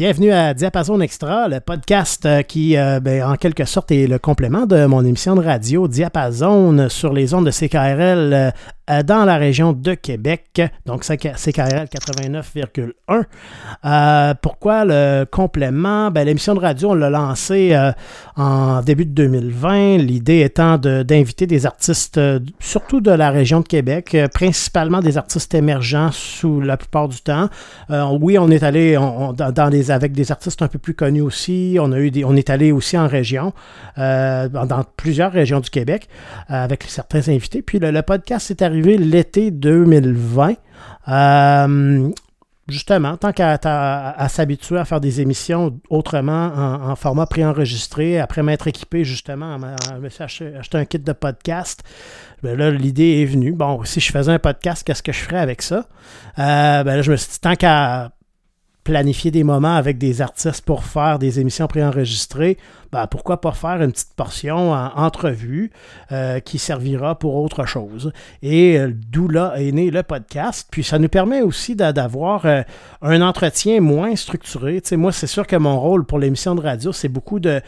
Bienvenue à Diapason Extra, le podcast euh, qui, euh, ben, en quelque sorte, est le complément de mon émission de radio Diapason sur les ondes de CKRL euh, dans la région de Québec, donc CKRL 89,1. pourquoi le complément? Ben, L'émission de radio, on l'a lancée en début de 2020, l'idée étant d'inviter des artistes, surtout de la région de Québec, principalement des artistes émergents sous la plupart du temps. oui, on est allé dans, avec des artistes un peu plus connus aussi. On, a eu des, on est allé aussi en région, euh, dans plusieurs régions du Québec, euh, avec certains invités. Puis le, podcast est arrivé l'été 2020. Euh, justement, tant qu'à s'habituer à faire des émissions autrement en, format préenregistré, après m'être équipé justement, je me suis acheté, un kit de podcast. Ben là, l'idée est venue. Bon, si je faisais un podcast, qu'est-ce que je ferais avec ça? ben là, je me suis dit, tant qu'à planifier des moments avec des artistes pour faire des émissions préenregistrées, ben, pourquoi pas faire une petite portion en entrevue euh, qui servira pour autre chose. Et euh, d'où là est né le podcast. Puis ça nous permet aussi d'avoir euh, un entretien moins structuré. Tu moi, c'est sûr que mon rôle pour l'émission de radio, c'est beaucoup de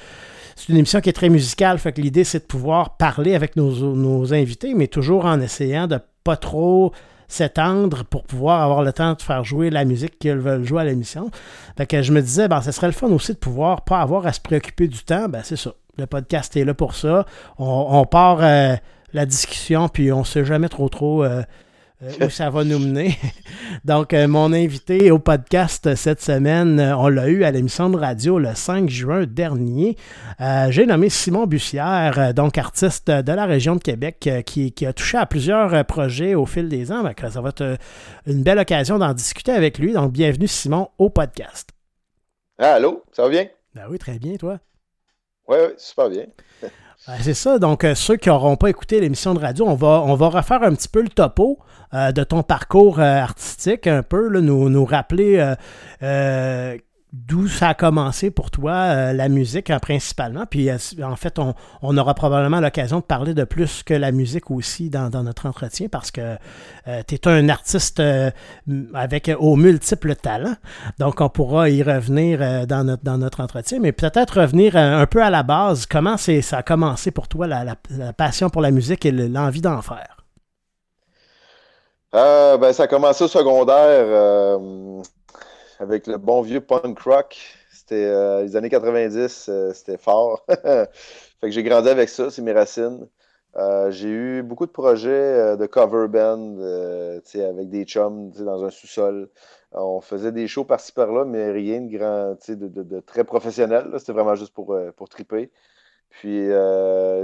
c'est une émission qui est très musicale, fait que l'idée c'est de pouvoir parler avec nos, nos, invités, mais toujours en essayant de pas trop s'étendre pour pouvoir avoir le temps de faire jouer la musique qu'ils veulent jouer à l'émission. Fait je me disais, ben, ce serait le fun aussi de pouvoir pas avoir à se préoccuper du temps. Ben, c'est ça. Le podcast est là pour ça. On, part euh, la discussion, puis on sait jamais trop trop euh, où ça va nous mener. Donc, euh, mon invité au podcast cette semaine, euh, on l'a eu à l'émission de radio le 5 juin dernier. J'ai nommé Simon Bussière, donc artiste de la région de Québec, qui, a touché à plusieurs projets au fil des ans. ça va être une belle occasion d'en discuter avec lui. Donc, bienvenue Simon au podcast. Ah, allô, ça va bien? Ben oui, très bien, toi. Oui, oui, super bien. C'est ça. Donc, ceux qui n'auront pas écouté l'émission de radio, on va, on va refaire un petit peu le topo. Euh, de ton parcours euh, artistique un peu, nous, nous rappeler euh, d'où ça a commencé pour toi, la musique hein, principalement. Puis en fait, on, aura probablement l'occasion de parler de plus que la musique aussi dans, notre entretien parce que tu es un artiste avec aux multiples talents. Donc on pourra y revenir dans, notre, entretien, mais peut-être revenir un peu à la base. Comment ça a commencé pour toi, la passion pour la musique et l'envie d'en faire? Euh, ben, ça a commencé au secondaire euh, avec le bon vieux punk rock. C'était euh, les années 90, c'était fort. fait que j'ai grandi avec ça, c'est mes racines. j'ai eu beaucoup de projets de cover band avec des chums dans un sous-sol. On faisait des shows par-ci par-là, mais rien de grand, de, de, très professionnel. C'était vraiment juste pour, pour triper. Puis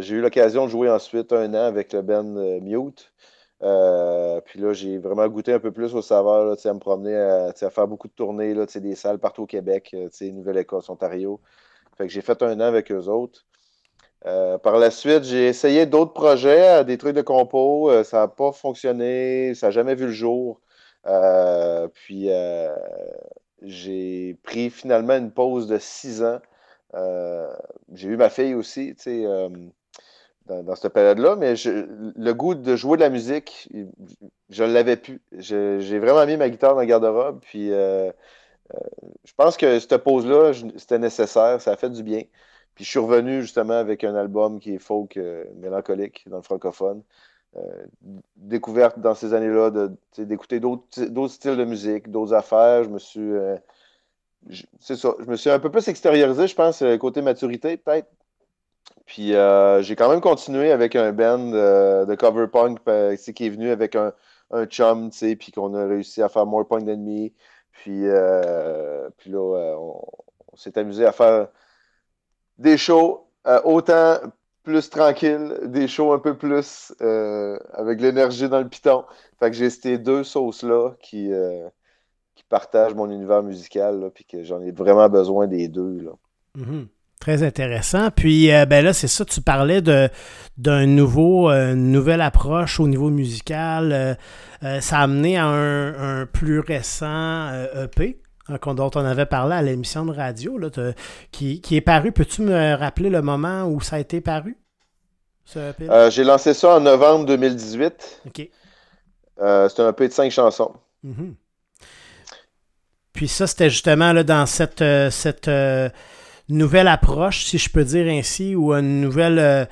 j'ai eu l'occasion de jouer ensuite un an avec le band Mute. Euh, puis là, j'ai vraiment goûté un peu plus au saveur, à me promener, à, faire beaucoup de tournées, là, des salles partout au Québec, euh, Nouvelle-Écosse, Ontario. Fait que j'ai fait un an avec eux autres. Euh, par la suite, j'ai essayé d'autres projets, des trucs de compo. ça n'a pas fonctionné, ça n'a jamais vu le jour. puis j'ai pris finalement une pause de six ans. j'ai eu ma fille aussi, tu sais dans, cette période-là, mais le goût de jouer de la musique, je ne l'avais plus. J'ai vraiment mis ma guitare dans le garde-robe, puis euh, euh, je pense que cette pause-là, c'était nécessaire, ça a fait du bien. Puis je suis revenu justement avec un album qui est folk euh, mélancolique dans le francophone. découverte dans ces années-là d'écouter d'autres styles de musique, d'autres affaires. Je me suis. c'est ça. Je me suis un peu plus extériorisé, je pense, côté maturité, peut-être. Puis euh, j'ai quand même continué avec un band euh, de cover punk euh, qui est venu avec un, un chum, puis qu'on a réussi à faire more punk than me. Puis, puis là, on, s'est amusé à faire des shows autant plus tranquilles, des shows un peu plus avec l'énergie dans le piton. Fait que j'ai ces deux sauces-là qui, qui partagent mon univers musical, puis que j'en ai vraiment besoin des deux. Là. Mm-hmm. Très intéressant. Puis euh, ben là, c'est ça, tu parlais de d'un nouveau, euh, une nouvelle approche au niveau musical. Euh, ça a amené à un, plus récent EP e hein, dont on avait parlé à l'émission de radio, là, qui, est paru. Peux-tu me rappeler le moment où ça a été paru? E j'ai lancé ça en novembre 2018. OK. c'est un EP de cinq chansons. Mm-hmm. puis ça, c'était justement là, dans cette, cette nouvelle approche, si je peux dire ainsi, ou une nouvelle,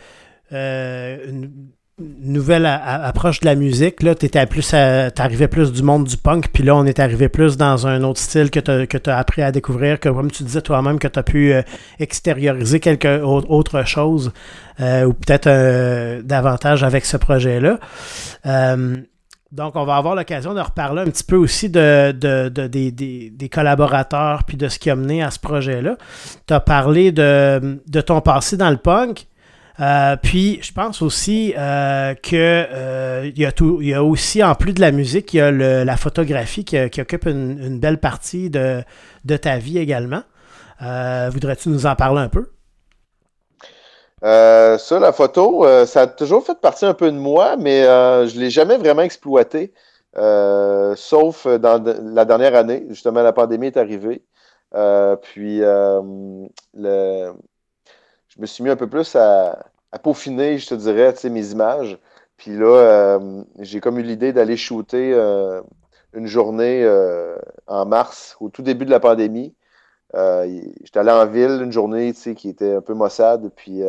nouvelle approche de la musique. Là, tu plus arrivé plus du monde du punk, puis là, on est arrivé plus dans un autre style que tu as, appris à découvrir, que comme tu disais toi-même, que tu as pu euh, extérioriser quelque autre chose, euh, ou peut-être euh, davantage avec ce projet-là. Donc, on va avoir l'occasion de reparler un petit peu aussi de, des, collaborateurs puis de ce qui a mené à ce projet-là. Tu as parlé de, ton passé dans le punk. Euh, puis, je pense aussi euh, que euh, il, y a y a aussi, en plus de la musique, il y a la photographie qui, occupe une, belle partie de, ta vie également. Voudrais-tu nous en parler un peu? Ça, la photo, ça a toujours fait partie un peu de moi, mais je ne l'ai jamais vraiment exploité. sauf dans la dernière année, justement, la pandémie est arrivée. puis, je me suis mis un peu plus à, peaufiner, je te dirais, mes images. Puis là, euh, j'ai comme eu l'idée d'aller shooter euh, une journée euh, en mars, au tout début de la pandémie. J'étais allé en ville une journée qui était un peu maussade, puis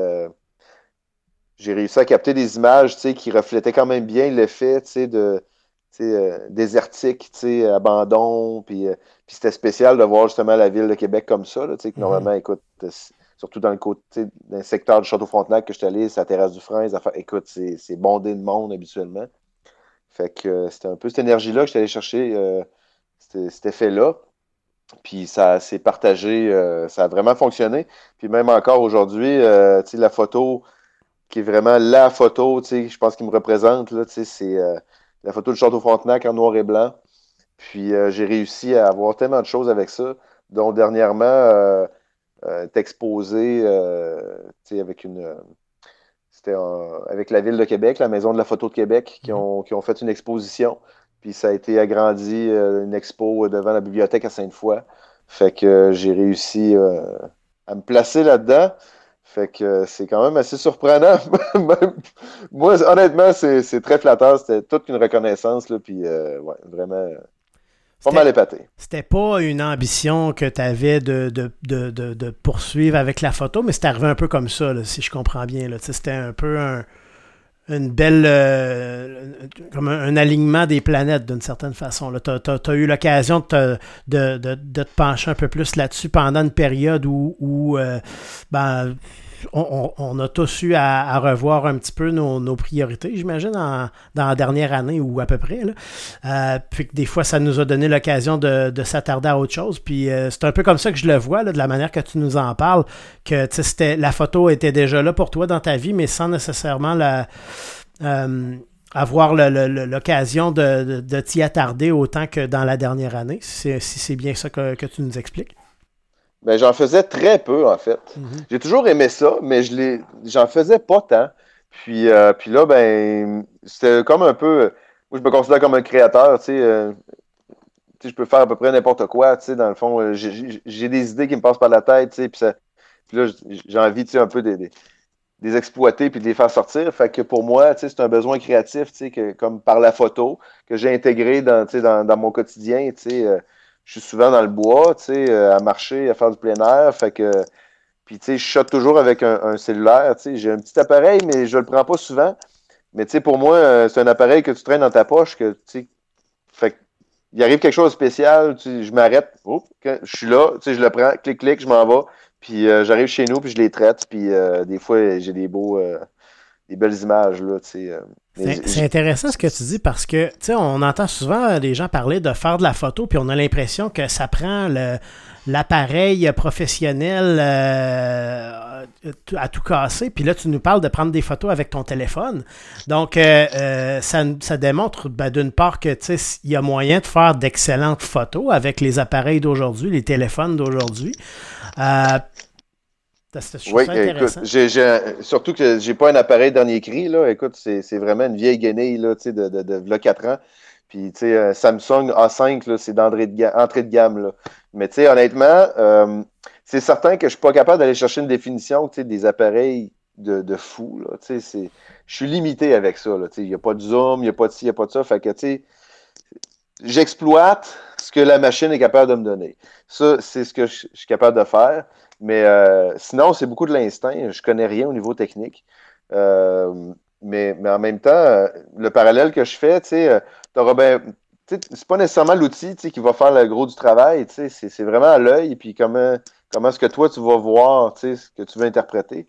j'ai réussi à capter des images qui reflétaient quand même bien l'effet de désertique, abandon, puis, puis c'était spécial de voir justement la ville de Québec comme ça, là, que normalement, écoute, surtout dans le côté, dans le secteur du Château-Frontenac que je suis allé, c'est la terrasse du frein, écoute, c'est bondé de monde habituellement. Fait que euh, c'était un peu cette énergie-là que je suis allé chercher, euh, cet effet-là. Puis ça s'est partagé, euh, ça a vraiment fonctionné. Puis même encore aujourd'hui, la photo qui est vraiment la photo, je pense qu'il me représente, c'est la photo du Château-Frontenac en noir et blanc. Puis j'ai réussi à avoir tellement de choses avec ça, dont dernièrement, euh, exposé euh, avec une. Euh, c'était avec la Ville de Québec, la Maison de la Photo de Québec, qui mhm. ont, qui ont fait une exposition. Puis ça a été agrandi, une expo devant la bibliothèque à Sainte-Foy. Fait que j'ai réussi à me placer là-dedans. Fait que c'est quand même assez surprenant. Moi, honnêtement, c'est très flatteur. C'était toute une reconnaissance. Là, puis, ouais, vraiment, pas mal épaté. C'était pas une ambition que tu avais de, de, poursuivre avec la photo, mais c'était arrivé un peu comme ça, si je comprends bien. C'était un peu un, une belle. Euh, comme un, alignement des planètes d'une certaine façon. Tu as, eu l'occasion de, de, te pencher un peu plus là-dessus pendant une période où, où euh, ben, on, a tous eu à, revoir un petit peu nos, priorités, j'imagine, dans la dernière année ou à peu près. Euh, puis que des fois, ça nous a donné l'occasion de, s'attarder à autre chose. Puis euh, c'est un peu comme ça que je le vois, de la manière que tu nous en parles, que la photo était déjà là pour toi dans ta vie, mais sans nécessairement euh, avoir l'occasion de, t'y attarder autant que dans la dernière année, si c'est bien ça que tu nous expliques. Ben, j'en faisais très peu, en fait. Mhm. J'ai toujours aimé ça, mais je j'en faisais pas tant. Puis, euh, puis là, ben, c'était comme un peu. Moi, je me considère comme un créateur, tu sais. Euh, je peux faire à peu près n'importe quoi, tu sais, dans le fond. Euh, j'ai des idées qui me passent par la tête, tu sais. Puis, puis là, j'ai envie, tu sais, un peu de, les exploiter puis de les faire sortir. Fait que pour moi, tu sais, c'est un besoin créatif, tu sais, que, comme par la photo, que j'ai intégré dans, tu sais, dans, dans mon quotidien, tu sais je suis souvent dans le bois, tu sais, euh, à marcher, à faire du plein air. Fait que, puis, tu sais, je shot toujours avec un, cellulaire. Tu sais, j'ai un petit appareil, mais je le prends pas souvent. Mais, tu sais, pour moi, euh, c'est un appareil que tu traînes dans ta poche. Que, tu sais, fait il arrive quelque chose de spécial, tu je m'arrête, oh, je suis là, tu sais, je le prends, clic, clic, je m'en vais. Puis, euh, j'arrive chez nous, puis je les traite. Puis, des fois, j'ai des beaux des belles images. Là, euh, c'est intéressant ce que tu dis parce que on entend souvent les gens parler de faire de la photo, puis on a l'impression que ça prend l'appareil professionnel euh, à tout casser. Puis là, tu nous parles de prendre des photos avec ton téléphone. Donc, euh, ça, ça, démontre ben, d'une part que il y a moyen de faire d'excellentes photos avec les appareils d'aujourd'hui, les téléphones d'aujourd'hui oui, écoute, surtout que j'ai pas un appareil dernier cri, là. Écoute, c'est vraiment une vieille guenille, là, de, de, de, 4 ans. Puis, tu sais, Samsung A5, c'est d'entrée de, de gamme, là. Mais, tu sais, honnêtement, euh, c'est certain que je suis pas capable d'aller chercher une définition, tu sais, des appareils de, de fou, là. Tu sais, je suis limité avec ça, là. Tu sais, il n'y a pas de zoom, il n'y a pas de ci, il n'y a pas de ça. Fait que, tu sais, j'exploite ce que la machine est capable de me donner. Ça, c'est ce que je, suis capable de faire. Mais euh, sinon, c'est beaucoup de l'instinct. Je connais rien au niveau technique. Euh, mais, mais en même temps, euh, le parallèle que je fais, tu sais, ben, c'est pas nécessairement l'outil qui va faire le gros du travail, c'est vraiment à l'œil, puis comment, comment est-ce que toi tu vas voir ce que tu veux interpréter.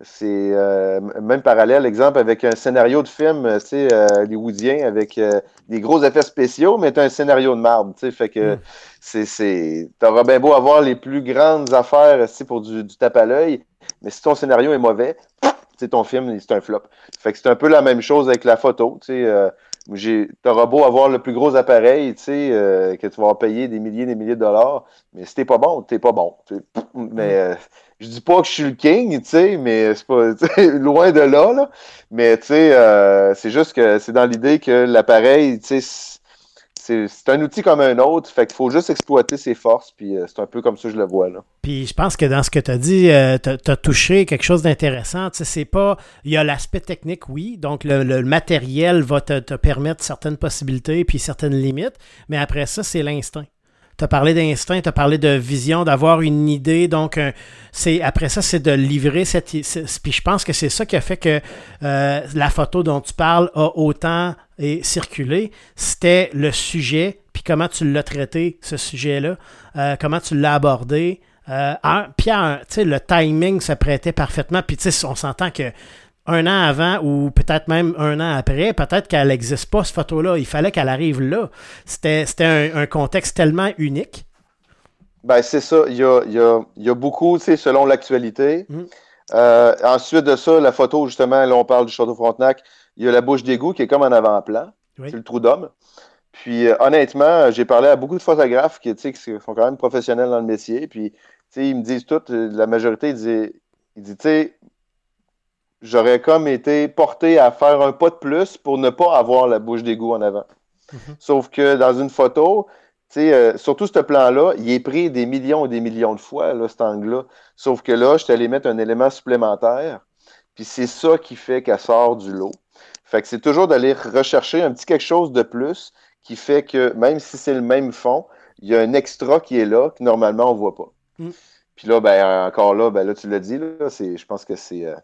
C'est euh, même parallèle, exemple, avec un scénario de film, tu sais, euh, hollywoodien, avec euh, des gros effets spéciaux, mais un scénario de marde, tu sais, fait que mm. c'est, t'auras bien beau avoir les plus grandes affaires, pour du, du tape à l'œil, mais si ton scénario est mauvais, tu ton film, c'est un flop. Fait que c'est un peu la même chose avec la photo, tu sais, euh, T'auras beau avoir le plus gros appareil, tu sais, euh, que tu vas payer des milliers et des milliers de dollars, mais si t'es pas bon, t'es pas bon. Mais euh, je dis pas que je suis le king, tu sais, mais c'est pas loin de là, là. Mais tu sais, euh, c'est juste que c'est dans l'idée que l'appareil, tu sais, c'est un outil comme un autre, fait qu'il faut juste exploiter ses forces, puis euh, c'est un peu comme ça que je le vois. Là. Puis je pense que dans ce que tu as dit, euh, tu as, touché quelque chose d'intéressant. C'est pas. Il y a l'aspect technique, oui, donc le, matériel va te, te, permettre certaines possibilités puis certaines limites, mais après ça, c'est l'instinct. Tu as parlé d'instinct, tu as parlé de vision, d'avoir une idée. Donc, c'est après ça, c'est de livrer cette. Puis je pense que c'est ça qui a fait que euh, la photo dont tu parles a autant circulé. C'était le sujet, puis comment tu l'as traité, ce sujet-là, euh, comment tu l'as abordé. Euh, puis, le timing se prêtait parfaitement. Puis, on s'entend que un an avant ou peut-être même un an après, peut-être qu'elle n'existe pas, cette photo-là. Il fallait qu'elle arrive là. C'était un, contexte tellement unique. Ben, c'est ça. Il y a, il y a, beaucoup, tu sais, selon l'actualité. Mm. Euh, ensuite de ça, la photo, justement, là, on parle du Château Frontenac. Il y a la bouche d'égout qui est comme en avant-plan. C'est le trou d'homme. Puis, euh, honnêtement, j'ai parlé à beaucoup de photographes qui, qui sont quand même professionnels dans le métier. Puis, ils me disent toutes, la majorité, ils disent, ils disent tu sais, j'aurais comme été porté à faire un pas de plus pour ne pas avoir la bouche d'égout en avant. Mhm. Sauf que dans une photo, euh, surtout ce plan-là, il est pris des millions et des millions de fois, là, cet angle-là. Sauf que là, je t'allais mettre un élément supplémentaire. Puis c'est ça qui fait qu'elle sort du lot. Fait que c'est toujours d'aller rechercher un petit quelque chose de plus qui fait que même si c'est le même fond, il y a un extra qui est là que normalement on ne voit pas. Mm. Puis là, ben, encore là, ben là, tu l'as dit, là, je pense que c'est. Euh,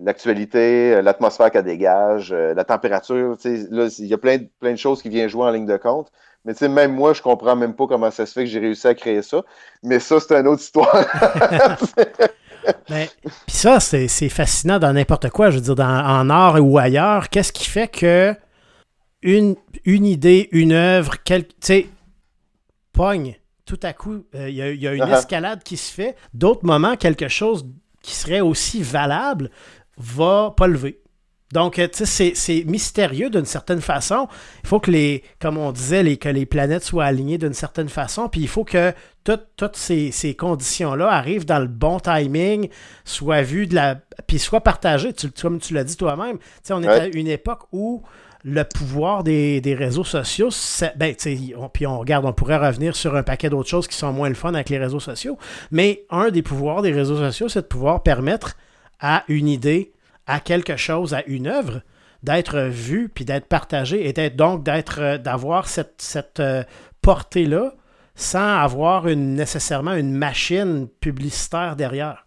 l'actualité, euh, l'atmosphère qu'elle dégage, euh, la température. Là, il y a plein, plein de choses qui viennent jouer en ligne de compte. Mais même moi, je comprends même pas comment ça se fait que j'ai réussi à créer ça. Mais ça, c'est une autre histoire. Ben, puis ça, c'est fascinant dans n'importe quoi. Je veux dire, dans, en art ou ailleurs. Qu'est-ce qui fait que une, une idée, une œuvre, tu sais, pogne tout à coup, il y, a une uh-huh. escalade qui se fait. D'autres moments, quelque chose qui serait aussi valable va pas lever. Donc, euh, tu sais, c'est mystérieux d'une certaine façon. Il faut que les, comme on disait, les, que les planètes soient alignées d'une certaine façon. Puis il faut que toutes ces, conditions-là arrivent dans le bon timing, soient vues de la. Puis soient partagées. Tu, comme tu l'as dit toi-même. Tu sais, on est à une époque où le pouvoir des, réseaux sociaux, ben, on, puis on regarde, on pourrait revenir sur un paquet d'autres choses qui sont moins le fun avec les réseaux sociaux, mais un des pouvoirs des réseaux sociaux, c'est de pouvoir permettre à une idée, à quelque chose, à une œuvre, d'être vue, puis d'être partagée, et d'être donc d'être euh, d'avoir cette, euh, portée-là sans avoir nécessairement une machine publicitaire derrière.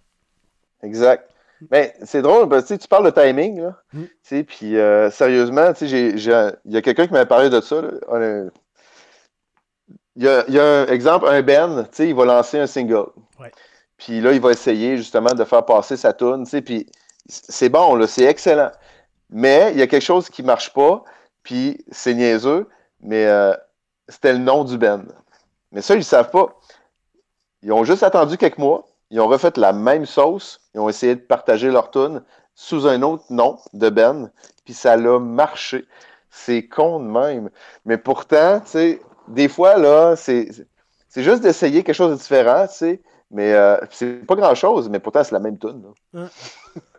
Exact. Mais c'est drôle, parce que tu parles de timing, là. Mm. Puis euh, sérieusement, il y a quelqu'un qui m'a parlé de ça. Il y, a, y, a, un exemple, un Ben, il va lancer un single. Puis là, il va essayer justement de faire passer sa tune, puis c'est bon, c'est excellent. Mais il y a quelque chose qui ne marche pas, puis c'est niaiseux, mais euh, c'était le nom du Ben. Mais ça, ils ne savent pas. Ils ont juste attendu quelques mois, ils ont refait la même sauce, ils ont essayé de partager leur tune sous un autre nom de Ben, puis ça a marché. C'est con de même. Mais pourtant, tu sais, des fois, là, c'est juste d'essayer quelque chose de différent, tu sais. Mais euh, c'est pas grand-chose, mais pourtant, c'est la même tune.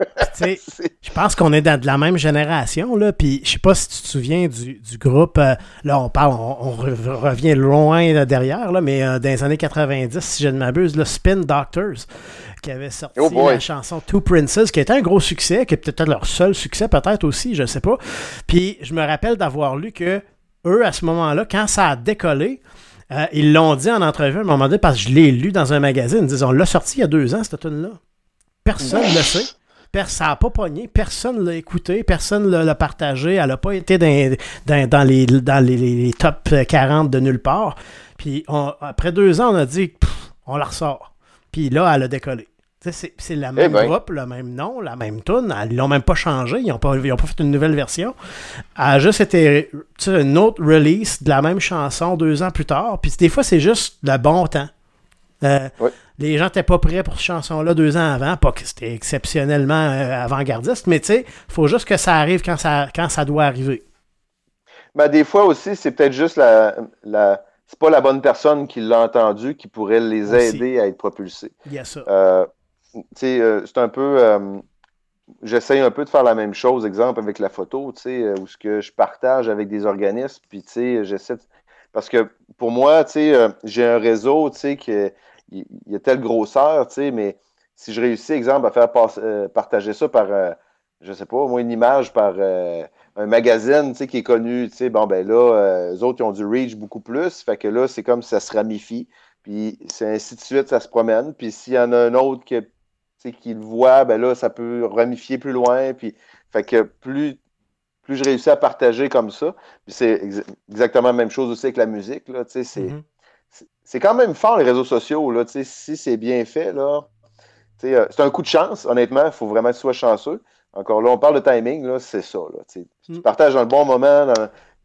je pense qu'on est dans de la même génération, là, puis je sais pas si tu te souviens du, groupe, euh, là, on parle, on, revient loin derrière, là, mais euh, dans les années 90, si je ne m'abuse, le Spin Doctors, qui avait sorti oh la chanson Two Princes, qui était un gros succès, qui est peut-être leur seul succès, peut-être aussi, je sais pas. Puis je me rappelle d'avoir lu que eux, à ce moment-là, quand ça a décollé, euh, ils l'ont dit en entrevue à un moment donné parce que je l'ai lu dans un magazine. Ils disent on l'a sorti il y a deux ans, cette tune-là. Personne ne le sait. Ça n'a pas pogné, personne ne l'a écouté, personne ne l'a partagé, elle n'a pas été dans, dans, les, dans les, top 40 de nulle part. Puis après deux ans, on a dit on la ressort. Puis là, elle a décollé. C'est la même eh groupe, le même nom, la même tune. Ils l'ont même pas changé. Ils n'ont pas, pas fait une nouvelle version. Elle a juste été une autre release de la même chanson deux ans plus tard. Puis des fois, c'est juste le bon temps. Euh, les gens n'étaient pas prêts pour cette chanson-là deux ans avant. Pas que c'était exceptionnellement euh, avant-gardiste, mais tu sais, il faut juste que ça arrive quand ça, quand ça doit arriver. Ben, des fois aussi, c'est peut-être juste la, la c'est pas la bonne personne qui l'a entendu qui pourrait les aider à être propulsés. Il y a ça. Euh, euh, c'est un peu. Euh, j'essaye un peu de faire la même chose, exemple avec la photo, tu sais, où ce que je partage avec des organismes, puis tu sais, j'essaie. Parce que pour moi, tu sais, j'ai un réseau, tu sais, qui il y a telle grosseur, tu sais, mais si je réussis, exemple, à faire partager ça par, je sais pas, moi, une image par un magazine, tu sais, qui est connu, tu sais, bon, ben là, eux autres, ils ont du reach beaucoup plus, fait que là, c'est comme ça se ramifie, puis c'est ainsi de suite, ça se promène, puis s'il y en a un autre qui est qu'il voit, ben là, ça peut ramifier plus loin. Puis, fait que plus, plus je réussis à partager comme ça, c'est exactement la même chose aussi avec la musique. Là, mm-hmm. C'est, quand même fort les réseaux sociaux. Là, si c'est bien fait, là, euh, c'est un coup de chance, honnêtement. Il faut vraiment que tu sois chanceux. Encore là, on parle de timing, là, c'est ça. Là, Tu mm. partages dans le bon moment,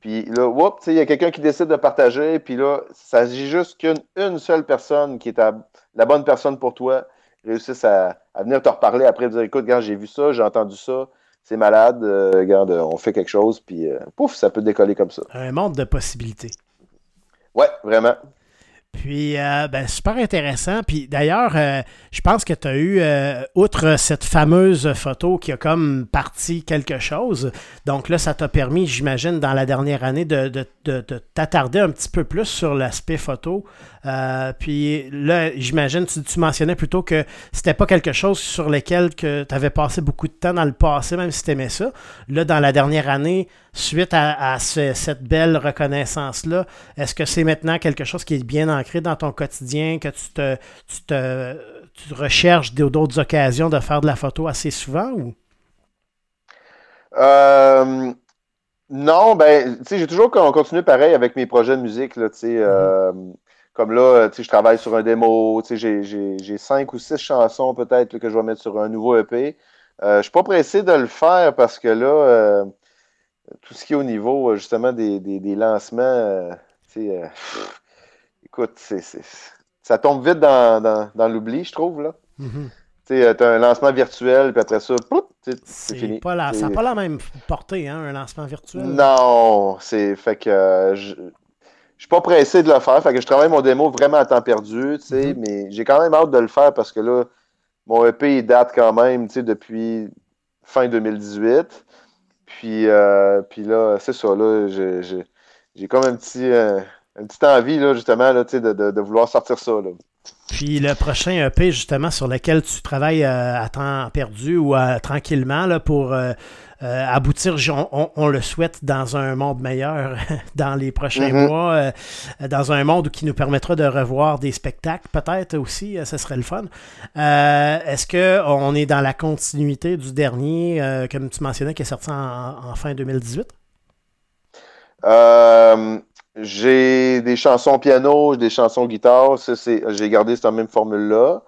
puis là, il y a quelqu'un qui décide de partager, puis là, ça s'agit juste qu'une une seule personne qui est la bonne personne pour toi, réussissent à, venir te reparler après, dire écoute, regarde, j'ai vu ça, j'ai entendu ça, c'est malade, euh, regarde, on fait quelque chose, puis euh, pouf, ça peut décoller comme ça. Un monde de possibilités. Ouais, vraiment. Puis, euh, ben, super intéressant. Puis d'ailleurs, euh, je pense que tu as eu, euh, outre cette fameuse photo qui a comme parti quelque chose, donc là, ça t'a permis, j'imagine, dans la dernière année, de, t'attarder un petit peu plus sur l'aspect photo. Puis là, j'imagine, tu, tu, mentionnais plutôt que c'était pas quelque chose sur lequel tu avais passé beaucoup de temps dans le passé, même si tu aimais ça. Là, dans la dernière année, suite à, cette belle reconnaissance-là, est-ce que c'est maintenant quelque chose qui est bien ancré dans ton quotidien, que tu te, tu te recherches d'autres occasions de faire de la photo assez souvent ou? Euh, non, ben, tu sais, j'ai toujours continué pareil avec mes projets de musique, là, tu sais, euh, mm-hmm. Comme là, sais, je travaille sur un démo, j'ai cinq ou six chansons peut-être que je vais mettre sur un nouveau EP. Euh, je suis pas pressé de le faire parce que là, tout ce qui est au niveau, euh, justement, des, lancements, euh, euh, écoute, ça tombe vite dans, l'oubli, je trouve. là. Tu as un lancement virtuel, puis après ça, c'est fini. Pas ça n'a pas la même portée, hein, un lancement virtuel. Non, c'est fait que je suis pas pressé de le faire. Fait que je travaille mon démo vraiment à temps perdu, mm-hmm. mais j'ai quand même hâte de le faire parce que là, mon EP il date quand même depuis fin 2018. Puis, euh, puis là, c'est ça, là, j'ai comme un petit, euh, une petite envie, là, justement, là, de, de, de, vouloir sortir ça. Là. Puis le prochain EP, justement, sur lequel tu travailles euh, à temps perdu ou tranquillement là, pour aboutir, on, le souhaite, dans un monde meilleur dans les prochains mm-hmm. mois, dans un monde qui nous permettra de revoir des spectacles, peut-être aussi, ce serait le fun. Est-ce qu'on est dans la continuité du dernier, comme tu mentionnais, qui est sorti en, en fin 2018? J'ai des chansons piano, des chansons guitare. j'ai gardé cette même formule-là.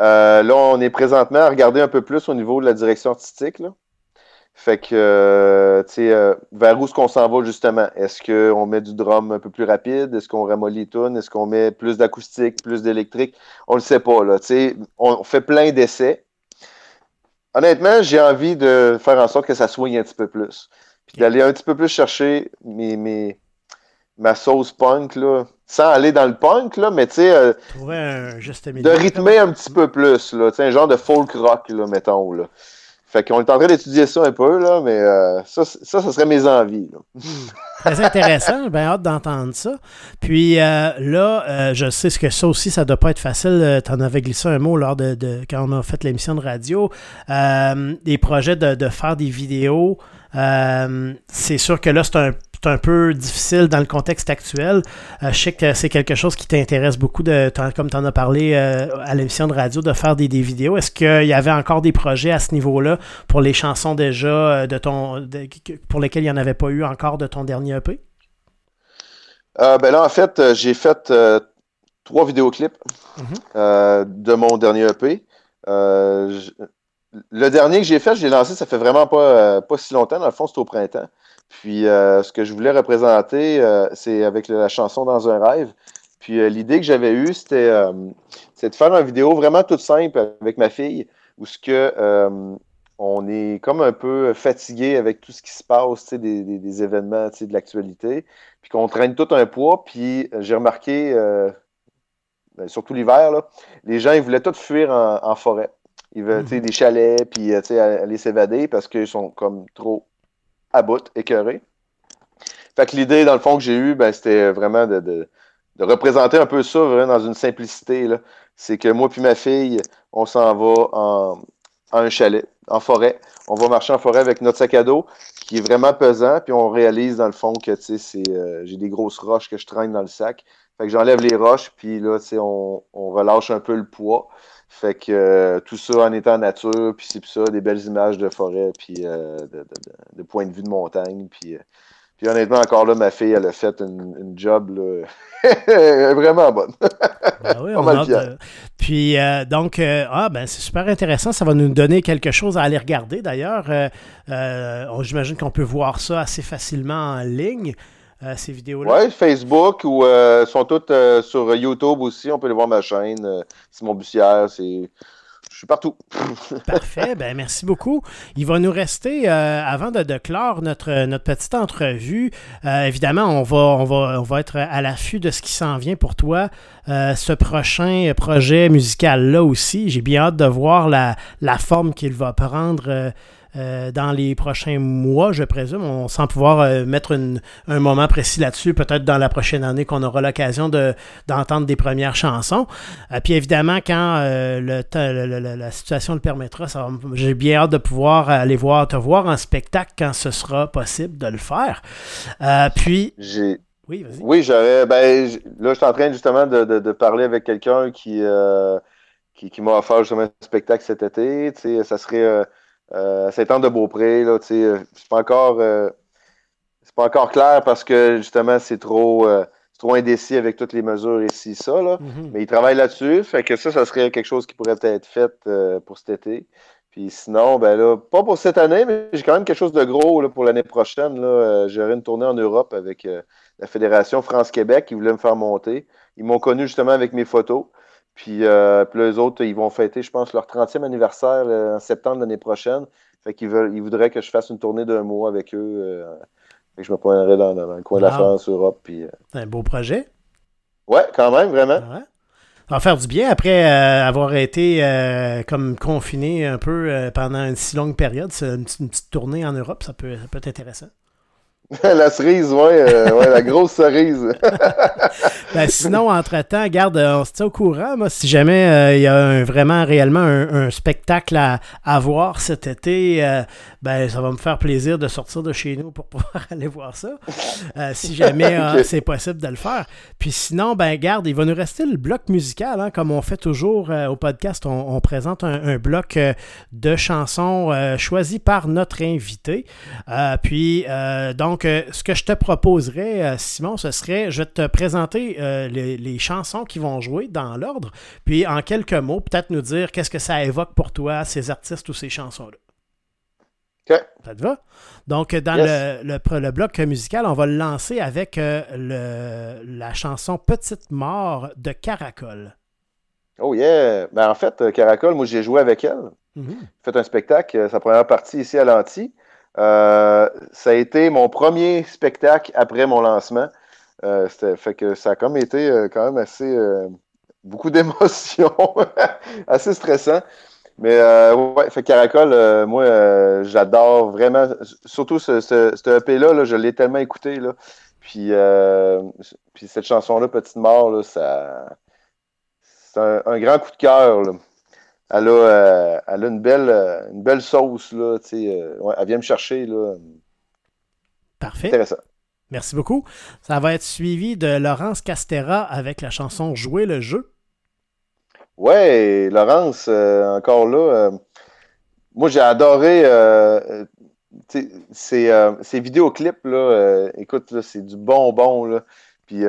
Euh, là, on est présentement à regarder un peu plus au niveau de la direction artistique. Fait que, euh, tu sais, euh, vers où est-ce qu'on s'en va justement? Est-ce qu'on met du drum un peu plus rapide? Est-ce qu'on ramollit tout? Est-ce qu'on met plus d'acoustique, plus d'électrique? On le sait pas, là. Tu sais, on fait plein d'essais. Honnêtement, j'ai envie de faire en sorte que ça soigne un petit peu plus. Puis d'aller un petit peu plus chercher mes, mes, ma sauce punk, là, sans aller dans le punk, là, mais tu sais, euh, de rythmer un petit peu plus, là, un genre de folk rock, là, mettons. Là. Fait qu'on est en train d'étudier ça un peu, là, mais euh, ça, ça, ça serait mes envies. Là. Très intéressant, j'ai bien hâte d'entendre ça. Puis euh, là, je sais que ça aussi, ça doit pas être facile. tu en avais glissé un mot lors de, de quand on a fait l'émission de radio. des projets de, de, faire des vidéos. c'est sûr que là, c'est un c'est un peu difficile dans le contexte actuel. je sais que c'est quelque chose qui t'intéresse beaucoup, de, comme tu en as parlé à l'émission de radio, de faire des, des vidéos. Est-ce qu'il y avait encore des projets à ce niveau-là pour les chansons déjà de ton, pour lesquelles il n'y en avait pas eu encore de ton dernier EP? ben là, en fait, j'ai fait trois vidéoclips mm-hmm. de mon dernier EP. Euh, le dernier que j'ai fait, je l'ai lancé, ça fait vraiment pas, euh, pas si longtemps. Dans le fond, c'était au printemps. Puis euh, ce que je voulais représenter, c'est avec la chanson Dans un rêve. Puis l'idée que j'avais eue, c'était de faire une vidéo vraiment toute simple avec ma fille, où ce que on est comme un peu fatigué avec tout ce qui se passe, des, des, des événements de l'actualité, puis qu'on traîne tout un poids. Puis j'ai remarqué ben, surtout l'hiver, les gens, ils voulaient tous fuir en, forêt. Ils veulent mhm. des chalets, puis euh, aller s'évader parce qu'ils sont comme trop à bout, écœurés. Fait que l'idée, dans le fond, que j'ai eue, ben, c'était vraiment de, représenter un peu ça dans une simplicité. C'est que moi puis ma fille, on s'en va en, un chalet, en forêt. On va marcher en forêt avec notre sac à dos qui est vraiment pesant, puis on réalise dans le fond que euh, j'ai des grosses roches que je traîne dans le sac. Fait que j'enlève les roches, puis là, sais, on, relâche un peu le poids. Fait que euh, tout ça en étant nature, puis c'est ça, des belles images de forêt, puis euh, de, point de vue de montagne. Puis, euh, puis honnêtement, encore là, ma fille, elle a fait une, job vraiment bonne. Ben oui, on a Puis donc, ah, ben, c'est super intéressant. Ça va nous donner quelque chose à aller regarder d'ailleurs. J'imagine qu'on peut voir ça assez facilement en ligne. Euh, ces vidéos-là? Oui, Facebook ou euh, sont toutes euh, sur YouTube aussi. On peut les voir ma chaîne. Simon Bussière, c'est. Je suis partout. Parfait. Ben, merci beaucoup. Il va nous rester, avant de, clore notre, notre petite entrevue, évidemment, on va, on, va, on va être à l'affût de ce qui s'en vient pour toi. ce prochain projet musical-là aussi, j'ai bien hâte de voir la, la forme qu'il va prendre euh, dans les prochains mois, je présume, on, sans pouvoir euh, mettre un moment précis là-dessus, peut-être dans la prochaine année qu'on aura l'occasion de, d'entendre des premières chansons. Euh, puis évidemment, quand le, la situation le permettra, j'ai bien hâte de pouvoir aller voir, te voir en spectacle quand ce sera possible de le faire. puis... J'ai... Oui. Oui, j'aurais. Ben, là, je suis en train justement de, de, parler avec quelqu'un qui, qui, qui, m'a offert justement un spectacle cet été. Tu sais, ça serait euh, Saint-Anne de Beaupré, là, tu sais, c'est pas encore euh, c'est pas encore clair parce que justement c'est trop euh, trop indécis avec toutes les mesures ici, ça, là. Mm-hmm. Mais ils travaillent là-dessus. Fait que ça, ça serait quelque chose qui pourrait être fait euh, pour cet été. Puis sinon, ben là, pas pour cette année, mais j'ai quand même quelque chose de gros là, pour l'année prochaine. Là. J'aurai une tournée en Europe avec la Fédération France-Québec qui voulait me faire monter. Ils m'ont connu justement avec mes photos. Puis, euh, puis les autres, ils vont fêter, je pense, leur 30e anniversaire en septembre l'année prochaine. Fait qu'ils veulent, ils voudraient que je fasse une tournée d'un mois avec eux. Euh, fait que je me pointerai dans, le coin de la France, Europe. Puis, euh. C'est un beau projet. Ouais, quand même, vraiment. Ouais. Ça va faire du bien après avoir été comme confiné un peu pendant une si longue période. Une, une, petite tournée en Europe, ça peut, ça peut être intéressant. la cerise, euh, ouais, la grosse cerise. ben, sinon, entre-temps, garde, euh, on se tient au courant. Moi, si jamais euh, il y a vraiment réellement un, spectacle à, à, voir cet été, ben, ça va me faire plaisir de sortir de chez nous pour pouvoir aller voir ça. si jamais c'est possible de le faire. Puis sinon, ben, garde, il va nous rester le bloc musical, hein, comme on fait toujours au podcast. On, présente un, un, bloc de chansons choisies par notre invité. puis, donc, ce que je te proposerais, euh, Simon, ce serait, je vais te présenter euh, les, chansons qui vont jouer dans l'ordre, puis en quelques mots, peut-être nous dire qu'est-ce que ça évoque pour toi, ces artistes ou ces chansons-là. OK. Ça te va? Donc, dans le, le, bloc musical, on va le lancer avec euh, le, la chanson Petite mort de Caracol. Oh yeah! Ben, en fait, Caracol, moi, j'ai joué avec elle. J'ai fait un spectacle, sa première partie ici à l'Anti. Euh, ça a été mon premier spectacle après mon lancement. Euh, fait que ça a comme été euh, quand même assez beaucoup d'émotions, assez stressant. Mais ouais, fait Caracol, moi, j'adore vraiment, surtout ce, ce, EP-là, je l'ai tellement écouté. Là. Puis, puis cette chanson-là, Petite Mort, là, ça, c'est un, un, grand coup de cœur elle a, euh, elle a une, belle, euh, une belle sauce. Là, euh, elle vient me chercher. Là. Parfait. Intéressant. Merci beaucoup. Ça va être suivi de Laurence Castera avec la chanson Jouer le jeu. Ouais, Laurence, euh, encore là, moi j'ai adoré ces, vidéoclips, là, écoute, c'est du bonbon, là, puis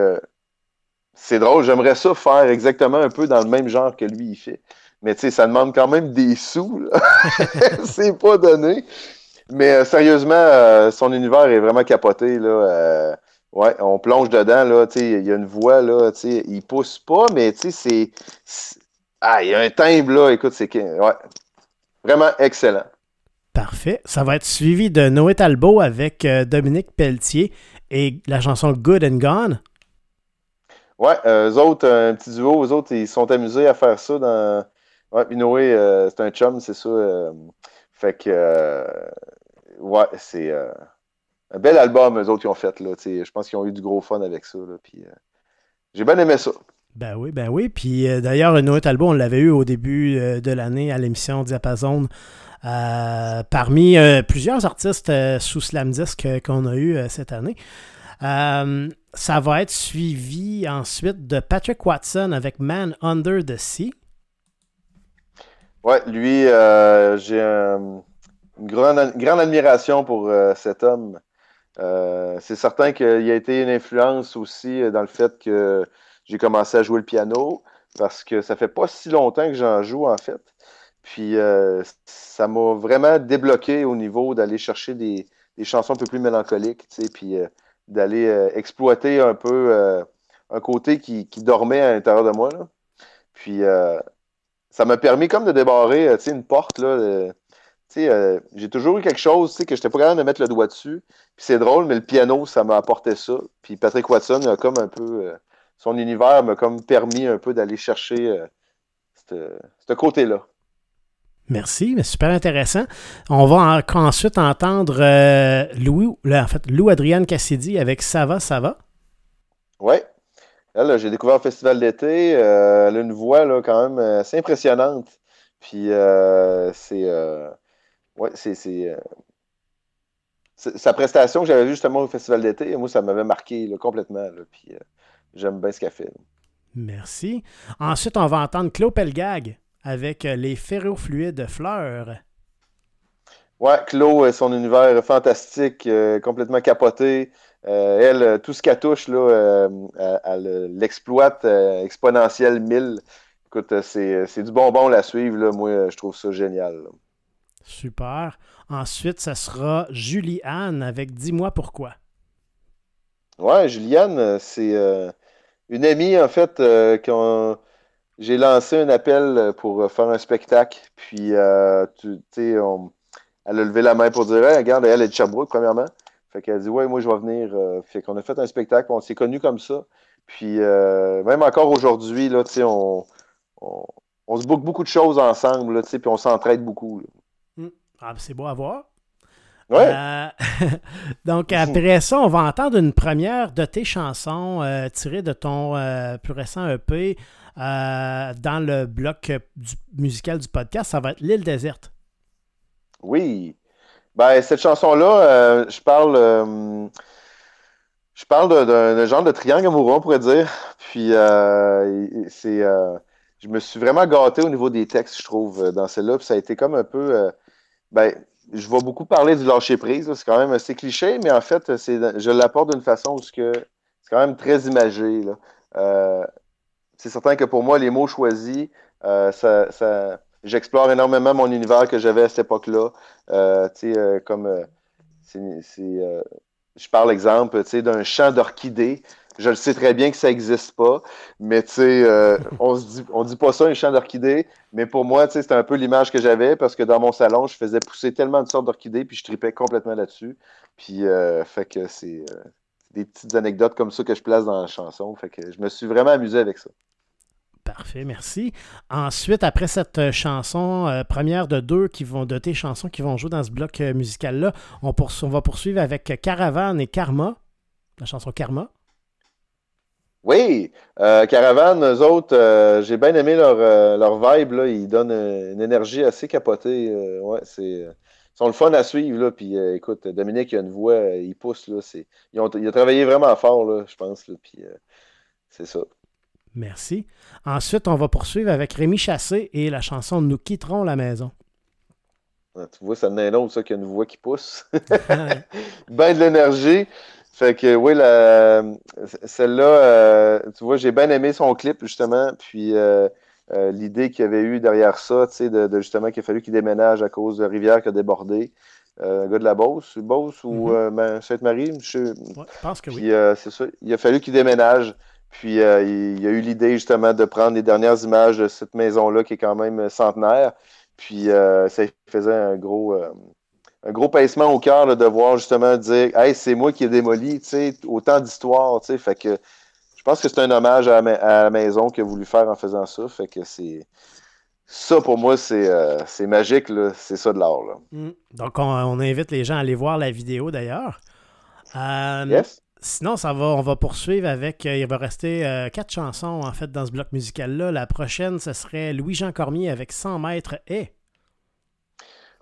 c'est drôle, j'aimerais ça faire exactement un peu dans le même genre que lui il fait. Mais tu sais, ça demande quand même des sous, c'est pas donné. Mais sérieusement, son univers est vraiment capoté, là. Ouais, on plonge dedans, là, il y a une voix, là, il pousse pas, mais tu sais, c'est, ah, il y a un timbre là, écoute, c'est ouais, vraiment excellent. Parfait. Ça va être suivi de Noé Talbot avec euh, Dominique Pelletier et la chanson Good and Gone. Ouais, euh, eux autres, un petit duo, eux autres, ils sont amusés à faire ça dans. Ouais, puis Noé, euh, c'est un chum, c'est ça. fait que. ouais, c'est un bel album, eux autres, qui ont fait. Je pense qu'ils ont eu du gros fun avec ça, j'ai bien aimé ça. Ben oui, ben oui. Puis euh, d'ailleurs, Noé Talbot, on l'avait eu au début euh, de l'année à l'émission Diapason. Euh, parmi plusieurs artistes sous Slam Disc qu'on a eu cette année. ça va être suivi ensuite de Patrick Watson avec Man Under the Sea. Ouais, lui, j'ai une grande, admiration pour cet homme. c'est certain qu'il a été une influence aussi dans le fait que j'ai commencé à jouer le piano parce que ça fait pas si longtemps que j'en joue en fait. Puis euh, ça m'a vraiment débloqué au niveau d'aller chercher des, chansons un peu plus mélancoliques, tu sais, puis euh, d'aller euh, exploiter un peu un côté qui, dormait à l'intérieur de moi. Là. Puis ça m'a permis comme de débarrer tu sais, une porte. Là, j'ai toujours eu quelque chose que je n'étais pas capable de mettre le doigt dessus. Puis c'est drôle, mais le piano, ça m'a apporté ça. Puis Patrick Watson a comme un peu son univers m'a comme permis un peu d'aller chercher euh, ce côté-là. Merci, mais super intéressant. On va ensuite entendre euh, Louis, en fait, Lou Adrienne Cassidy avec Ça va, ça va. Oui. Elle, j'ai découvert le festival d'été. Euh, elle a une voix là, quand même assez impressionnante. Puis c'est. ouais, c'est. sa prestation que j'avais vue justement au festival d'été, moi, ça m'avait marqué complètement. puis J'aime bien ce qu'elle fait. Merci. Ensuite, on va entendre Claude Pelgag avec euh, les ferrofluides fleurs. Ouais, Claude, son univers fantastique, euh, complètement capoté. Euh, elle, tout ce qu'elle touche, là, elle l'exploite exponentielle 1000. Écoute, c'est du bonbon la suivre. Là. Moi, je trouve ça génial. Super. Ensuite, ça sera Julie-Anne avec Dis-moi pourquoi. Ouais, Juliane, c'est une amie, en fait, euh, j'ai lancé un appel pour faire un spectacle. Puis, euh, tu sais, elle a levé la main pour dire Regarde, elle est de Sherbrooke, premièrement. Fait qu'elle a dit Ouais, moi, je vais venir. Euh, fait qu'on a fait un spectacle, on s'est connus comme ça. Puis, même encore aujourd'hui, là, tu sais, on, on, se boucle beaucoup de choses ensemble, tu sais, puis on s'entraide beaucoup. Hum. Ah, c'est beau à voir. Euh, donc, après ça, on va entendre une première de tes chansons euh, tirées de ton euh, plus récent EP dans le bloc musical du podcast. Ça va être L'île déserte. Oui. Ben, cette chanson-là, je parle. je parle d'un genre de triangle amoureux, on pourrait dire. Puis, c'est. je me suis vraiment gâté au niveau des textes, je trouve, dans celle-là. Puis ça a été comme un peu. ben, je vais beaucoup parler du lâcher prise. C'est quand même assez cliché, mais en fait, je l'apporte d'une façon où c'est quand même très imagé. Euh, c'est certain que pour moi, les mots choisis, euh, ça, j'explore énormément mon univers que j'avais à cette époque-là. Euh, comme je parle exemple d'un champ d'orchidées je le sais très bien que ça n'existe pas, mais tu sais, euh, on se dit, on dit pas ça un champ d'orchidées, mais pour moi, tu sais, c'était un peu l'image que j'avais parce que dans mon salon, je faisais pousser tellement de sortes d'orchidées, puis je tripais complètement là-dessus. Puis, euh, fait que c'est euh, des petites anecdotes comme ça que je place dans la chanson. Fait que je me suis vraiment amusé avec ça. Parfait, merci. Ensuite, après cette chanson, première de deux qui vont de tes chansons qui vont jouer dans ce bloc musical-là, on, va poursuivre avec Caravane et Karma, la chanson Karma. Oui, euh, Caravane, eux autres, euh, j'ai bien aimé leur, euh, leur vibe. Là. Ils donnent une énergie assez capotée. ouais, c'est, sont le fun à suivre. Là, puis écoute, Dominique, a une voix, il pousse. Là, il a travaillé vraiment fort, là, je pense. Là, puis c'est ça. Merci. Ensuite, on va poursuivre avec Rémi Chassé et la chanson Nous quitterons la maison. Ah, tu vois, ça en est un autre, ça, qui a une voix qui pousse. ben de l'énergie. Fait que oui, celle-là, euh, tu vois, j'ai bien aimé son clip, justement. Puis euh, euh, l'idée qu'il y avait eu derrière ça, tu sais, de, justement qu'il a fallu qu'il déménage à cause de rivière qui a débordé. un gars de la Beauce, Beauce ou mm-hmm. ben, Sainte-Marie, je... pense que oui. c'est ça. Il a fallu qu'il déménage. Puis il, y a eu l'idée justement de prendre les dernières images de cette maison-là qui est quand même centenaire. Puis ça faisait un gros, un gros pincement au cœur de voir justement dire Hey, c'est moi qui ai démoli, tu sais, autant d'histoires, tu sais. Fait que je pense que c'est un hommage à, la maison qu'il a voulu faire en faisant ça. Fait que c'est. Ça, pour moi, c'est euh, magique, c'est ça de l'art. Mm. Donc, on, invite les gens à aller voir la vidéo d'ailleurs. Euh, yes. Sinon, ça va, on va poursuivre avec. Euh, il va rester quatre chansons en fait dans ce bloc musical-là. La prochaine, ce serait Louis-Jean Cormier avec 100 mètres et.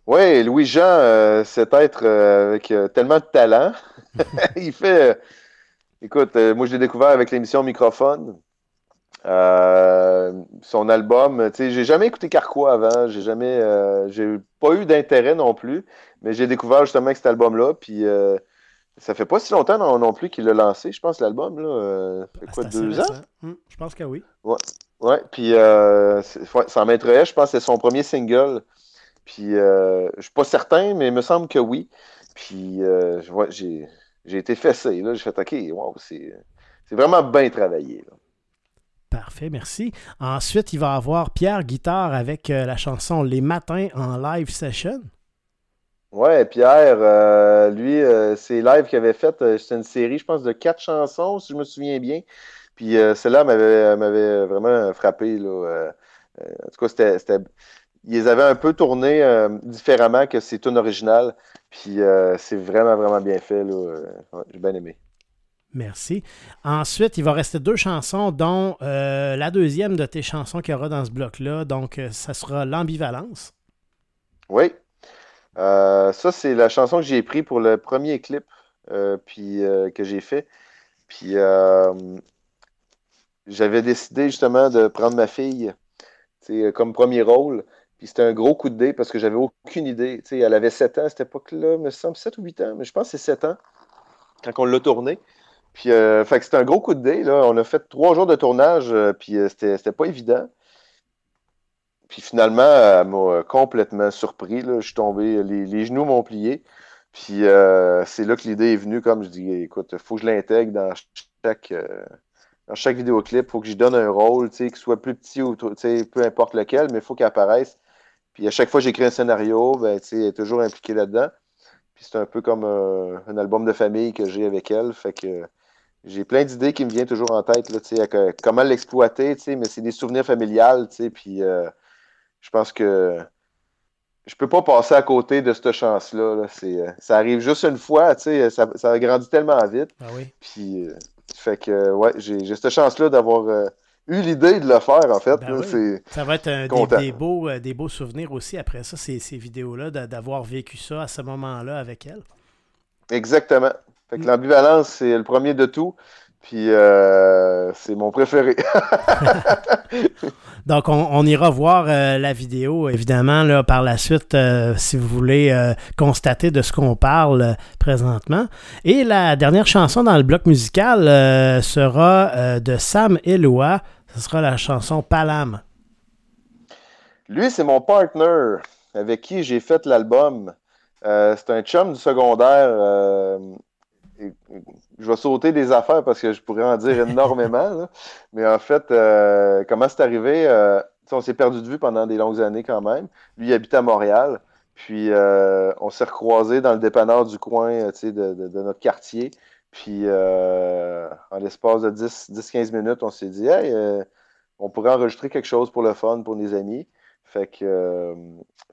Oui, Louis-Jean, euh, c'est être euh, avec euh, tellement de talent. il fait. écoute, moi, je l'ai découvert avec l'émission Microphone. son album, tu sais, j'ai jamais écouté Carquois avant, j'ai jamais, j'ai pas eu d'intérêt non plus, mais j'ai découvert justement avec cet album-là, puis ça fait pas si longtemps non, plus qu'il l'a lancé, je pense, l'album, là. fait quoi, deux ans? Hum, je pense que oui. Ouais, ouais puis euh, ça m'intéresse, je pense que c'est son premier single. Puis, euh, je suis pas certain, mais il me semble que oui. Puis, euh, j'ai, été fessé. Là. J'ai fait OK, wow, c'est, vraiment bien travaillé. Parfait, merci. Ensuite, il va avoir Pierre Guitare avec euh, la chanson Les Matins en live session. Ouais, Pierre, euh, lui, c'est live qu'il avait fait. c'est une série, je pense, de quatre chansons, si je me souviens bien. Puis celle-là m'avait, vraiment frappé. Là. en tout cas, c'était ils avaient un peu tourné euh, différemment que ses tunes originales. Puis euh, c'est vraiment, vraiment bien fait. Euh, j'ai bien aimé. Merci. Ensuite, il va rester deux chansons, dont la deuxième de tes chansons qu'il y aura dans ce bloc-là. Donc, ça sera L'ambivalence. Oui. Ça, c'est la chanson que j'ai prise pour le premier clip puis, que j'ai fait. Puis, j'avais décidé justement de prendre ma fille comme premier rôle. Puis c'était un gros coup de dé parce que j'avais aucune idée. elle avait 7 ans à cette époque-là, me semble 7 ou 8 ans, mais je pense que c'est 7 ans quand on l'a tourné. Puis euh, c'était un gros coup de dé. Là. On a fait trois jours de tournage, euh, puis euh, c'était pas évident. Puis finalement, elle m'a complètement surpris. Là. Je suis tombé, les, genoux m'ont plié. Puis c'est là que l'idée est venue, comme je dis, écoute, il faut que je l'intègre dans chaque, dans chaque vidéoclip. Il faut que je donne un rôle, qu'il soit plus petit ou peu importe lequel, mais il faut qu'il apparaisse puis à chaque fois que j'écris un scénario, ben, elle est toujours impliquée là-dedans. Puis c'est un peu comme euh, un album de famille que j'ai avec elle. Fait que j'ai plein d'idées qui me viennent toujours en tête, là, comment l'exploiter, mais c'est des souvenirs familiales, puis euh, je pense que je peux pas passer à côté de cette chance-là. Euh, ça arrive juste une fois, ça, ça grandit tellement vite. Ah oui. Puis, fait que, ouais, j'ai cette chance-là d'avoir eu l'idée de le faire, en fait. Ben ça va être des, beaux, euh, des beaux souvenirs aussi après ça, ces, ces vidéos-là, d'avoir vécu ça à ce moment-là avec elle. Exactement. Fait que mm. l'ambivalence, c'est le premier de tout. Puis euh, c'est mon préféré. Donc, on, ira voir euh, la vidéo, évidemment, là, par la suite, si vous voulez constater de ce qu'on parle présentement. Et la dernière chanson dans le bloc musical sera de Sam Eloa. Ce sera la chanson Palam. Lui, c'est mon partner avec qui j'ai fait l'album. c'est un chum du secondaire je vais sauter des affaires parce que je pourrais en dire énormément. Mais en fait, euh, comment c'est arrivé? Euh, on s'est perdu de vue pendant des longues années quand même. Lui, il habite à Montréal. Puis euh, on s'est recroisé dans le dépanneur du coin de, notre quartier. Puis en l'espace de 10-15 minutes, on s'est dit Hey, on pourrait enregistrer quelque chose pour le fun, pour les amis. Fait que,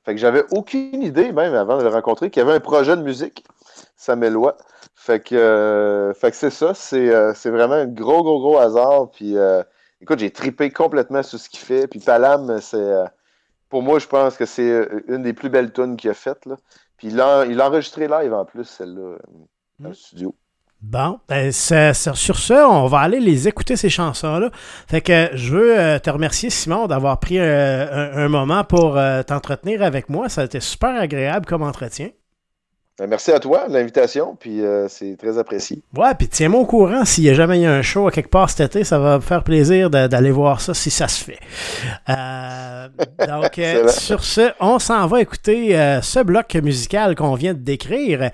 fait que j'avais aucune idée, même avant de le rencontrer, qu'il y avait un projet de musique. Ça m'éloigne. Fait que, euh, fait que c'est ça, euh, c'est, vraiment un gros, gros, gros hasard. Puis euh, écoute, j'ai tripé complètement sur ce qu'il fait. Puis Palam, c'est pour moi, je pense que c'est une des plus belles tunes qu'il a faites. Là. Puis il il a enregistré live en plus, celle-là, dans le studio. Bon, ben, sur ce, on va aller les écouter, ces chansons-là. Fait que je veux te remercier, Simon, d'avoir pris un, moment pour t'entretenir avec moi. Ça a été super agréable comme entretien. Ben, merci à toi de l'invitation, puis euh, c'est très apprécié. Ouais, puis tiens-moi au courant s'il y a jamais eu un show à quelque part cet été, ça va me faire plaisir d'aller voir ça si ça se fait. Euh, donc, euh, sur ce, on s'en va écouter ce bloc musical qu'on vient de décrire,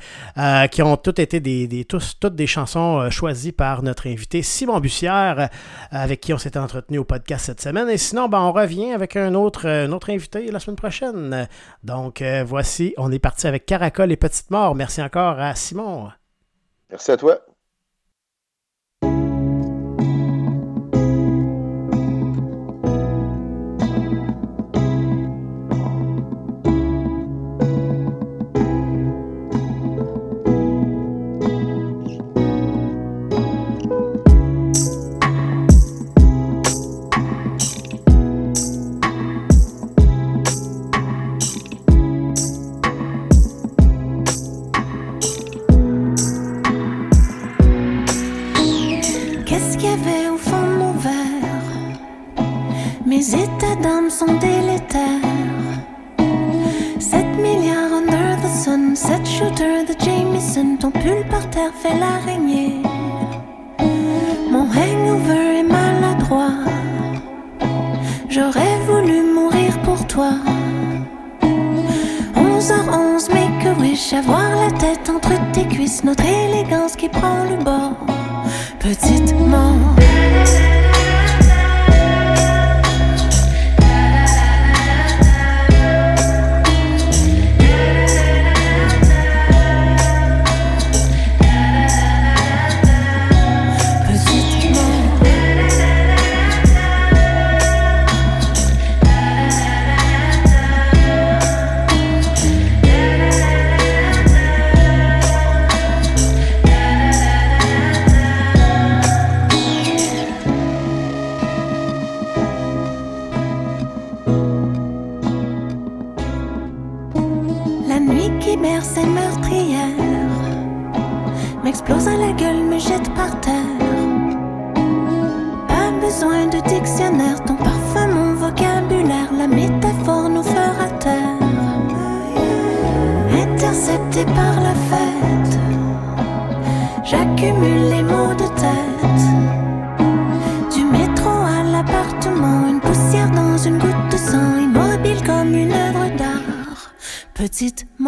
qui ont toutes été des, des tous, toutes des chansons choisies par notre invité Simon Bussière, avec qui on s'est entretenu au podcast cette semaine. Et sinon, ben, on revient avec un autre, un autre invité la semaine prochaine. Donc, voici, on est parti avec Caracol et Petite Merci encore à Simon. Merci à toi. Sont délétères. 7 milliards under the sun, 7 shooters de Jameson, ton pull par terre fait l'araignée. Mon hangover est maladroit. J'aurais voulu mourir pour toi. 11h11, make a wish, avoir la tête entre tes cuisses, notre élégance qui prend le bord. Petite mort.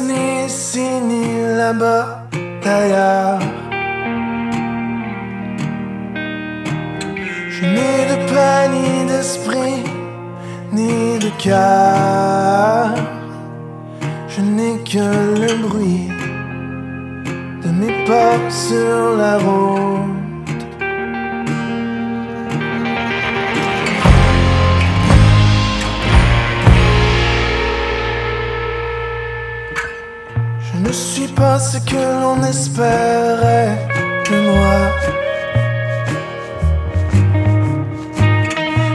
ni ici ni là-bas d'ailleurs. Je n'ai de paix ni d'esprit ni de cœur. Je n'ai que le bruit de mes pas sur la route. Ce que l'on espérait de moi.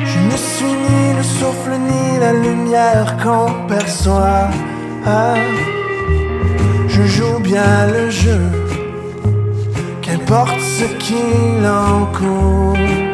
Je ne suis ni le souffle ni la lumière qu'on perçoit. Je joue bien le jeu, qu'importe ce qu'il en coûte.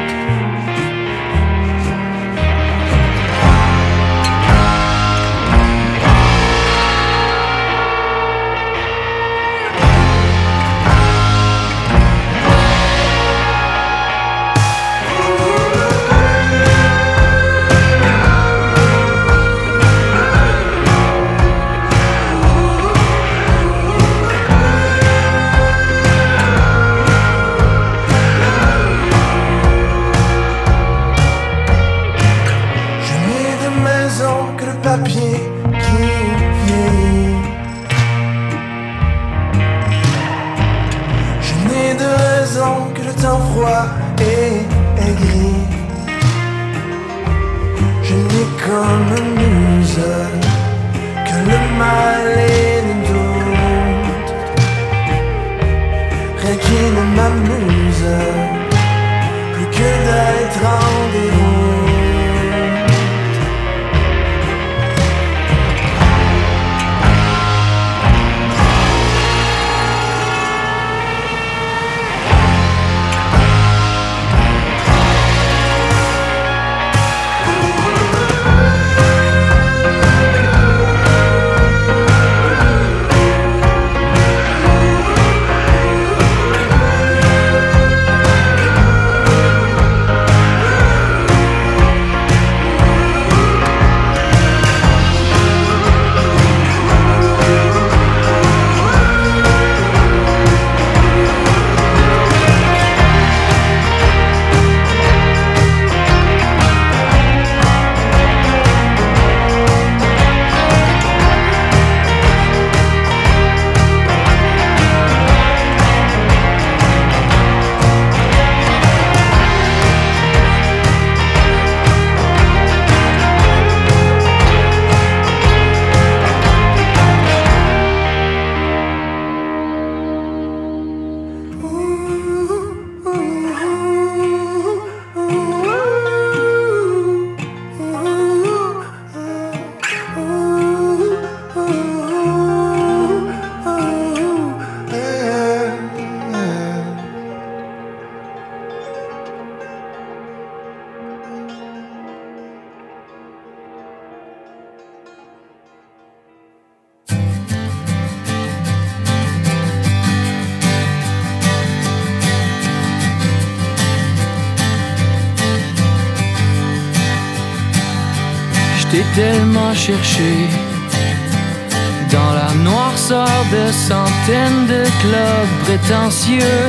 Dans la noirceur de centaines de clubs prétentieux,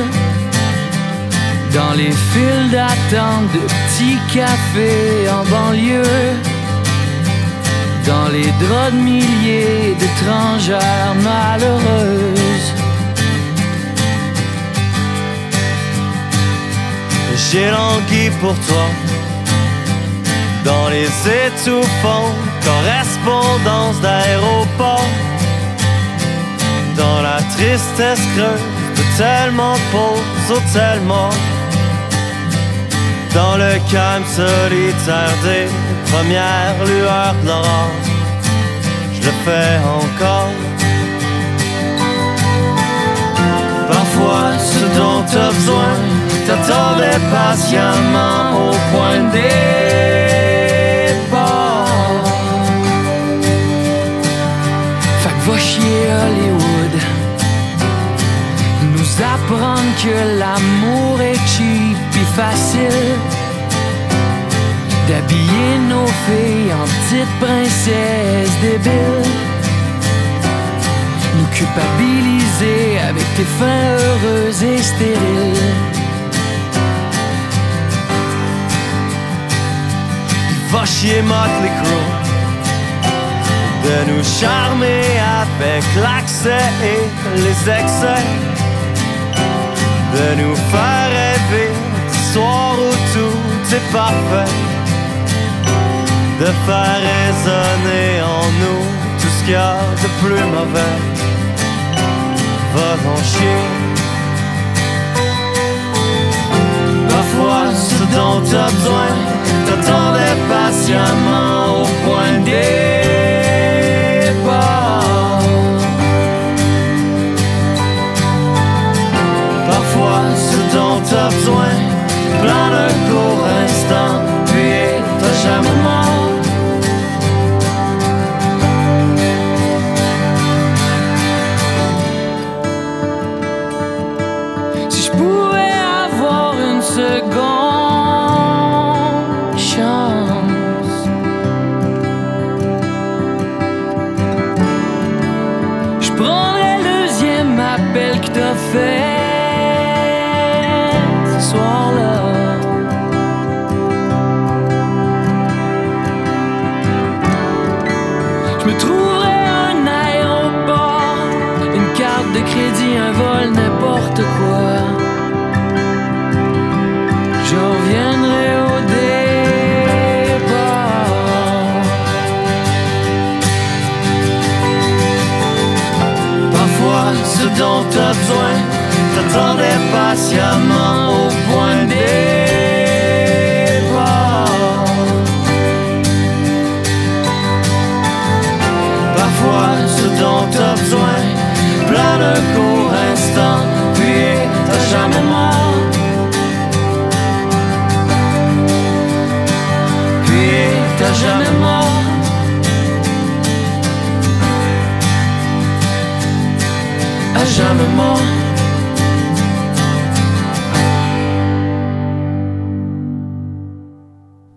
dans les files d'attente de petits cafés en banlieue, dans les draps de milliers d'étrangères malheureuses. J'ai langui pour toi. Dans les étouffants correspondance d'aéroport. Dans la tristesse creuse de tellement de pauses ou tellement. Dans le calme solitaire des premières lueurs de je le fais encore. Parfois, ce dont t'as besoin, t'attendais patiemment au point de Hollywood nous apprendre que l'amour est cheap et facile. D'habiller nos filles en petites princesses débiles. Nous culpabiliser avec tes fins heureuses et stériles. Va chier Motley Crue de nous charmer avec l'accès et les excès, de nous faire rêver du soir où tout est parfait, de faire résonner en nous tout ce qu'il y a de plus mauvais. Va en chier. Parfois, ce dont t'as besoin, t'attendais patiemment au point D. tough 20 blonde or gold. besoin, t'attendais patiemment. jamais mort.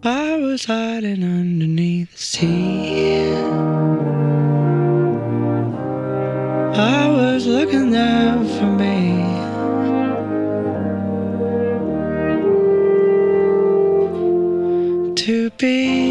I was hiding underneath the sea. I was looking out for me. To be.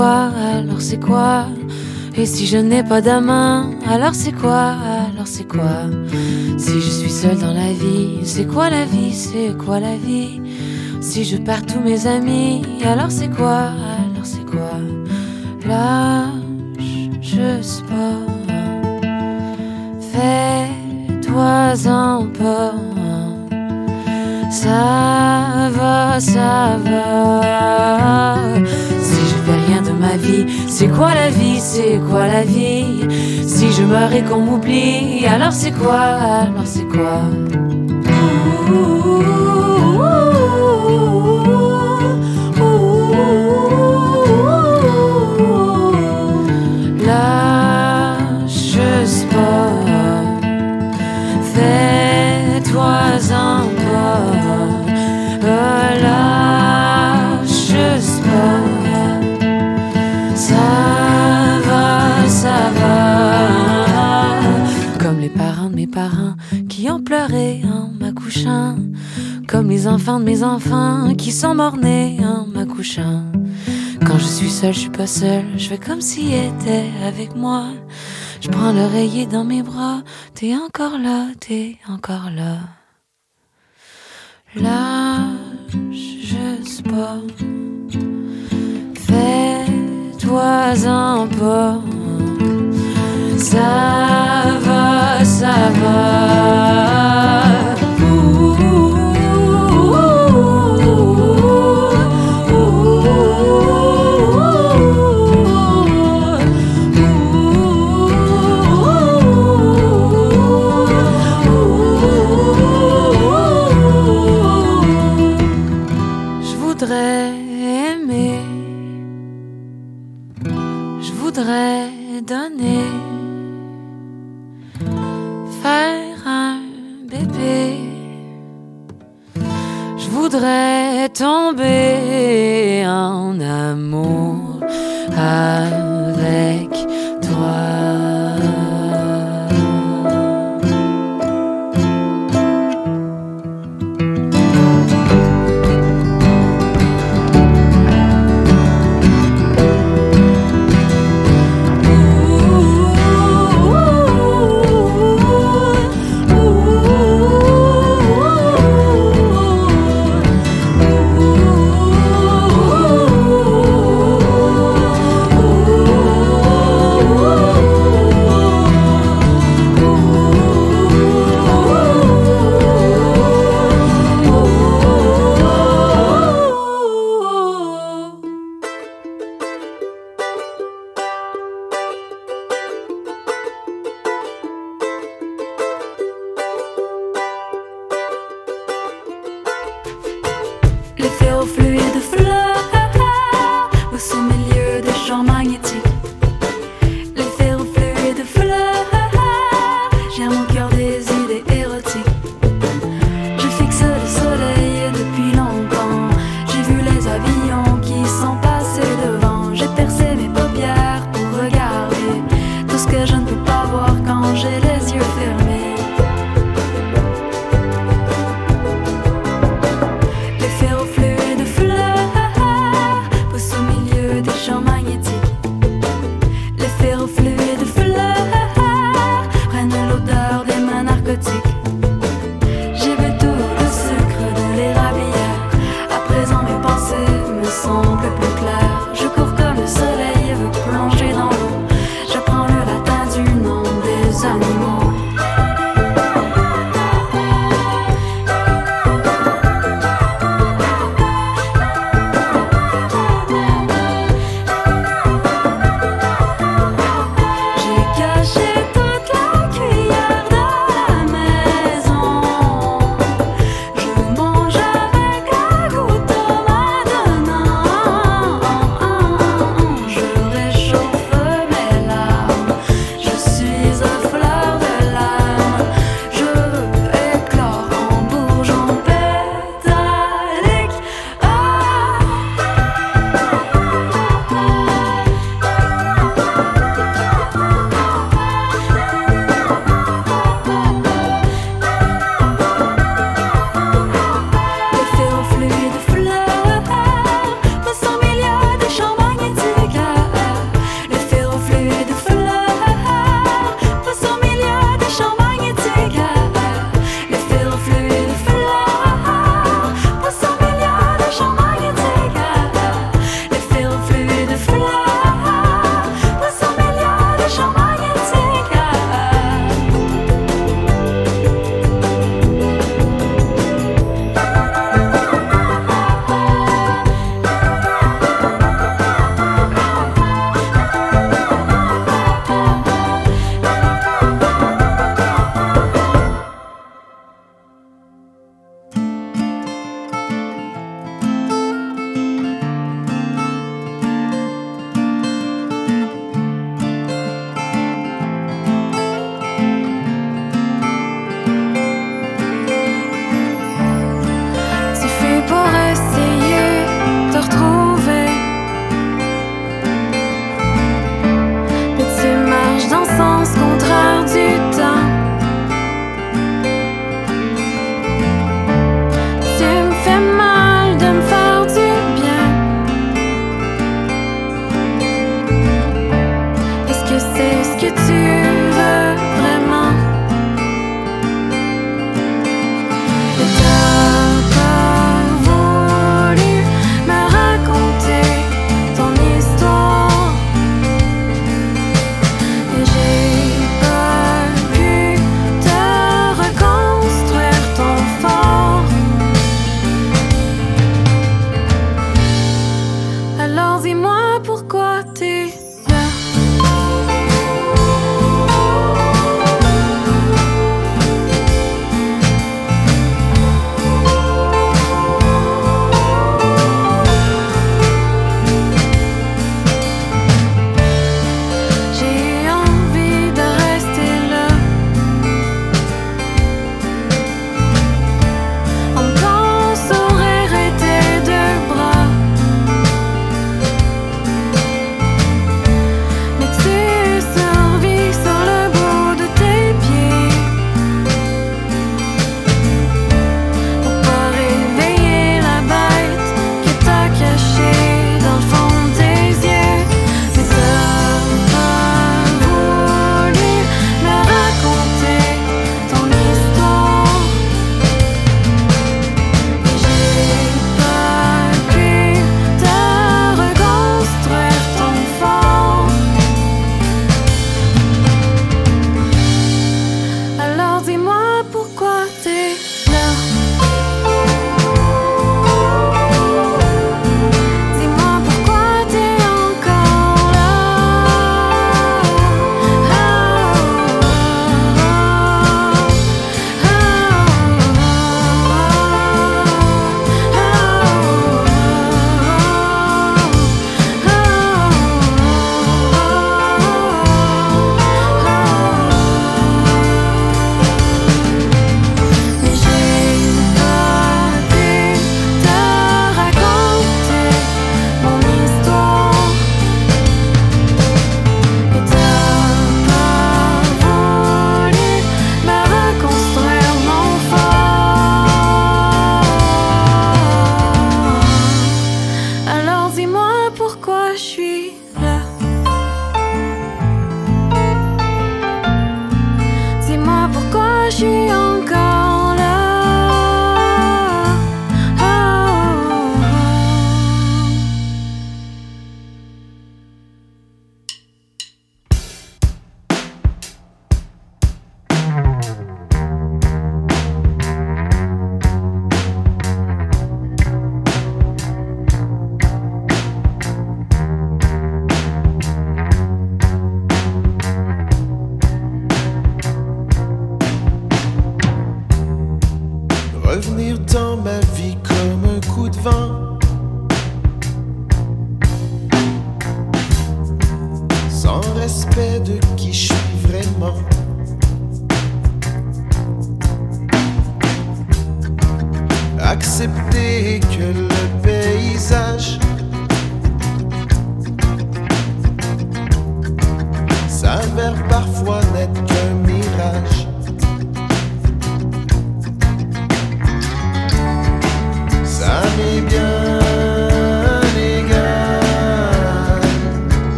Alors c'est quoi? Et si je n'ai pas d'amant, alors c'est quoi Alors c'est quoi? Si je suis seule dans la vie, c'est quoi la vie C'est quoi la vie? Si je perds tous mes amis, alors c'est quoi Alors c'est quoi? Lâche juste pas. Fais-toi-en pas. Ça va, ça va. Si je fais rien c'est quoi la vie, c'est quoi la vie? Si je meurs et qu'on m'oublie, alors c'est quoi, alors c'est quoi? Comme les enfants de mes enfants qui sont morts-nés en m'accouchant. Quand je suis seule, je suis pas seule, je fais comme s'il était avec moi. Je prends l'oreiller dans mes bras, t'es encore là, t'es encore là. Lâche juste pas, fais-toi-en pas. Ça va, ça va. Voudrais donner, faire un bébé. Je voudrais tomber en amour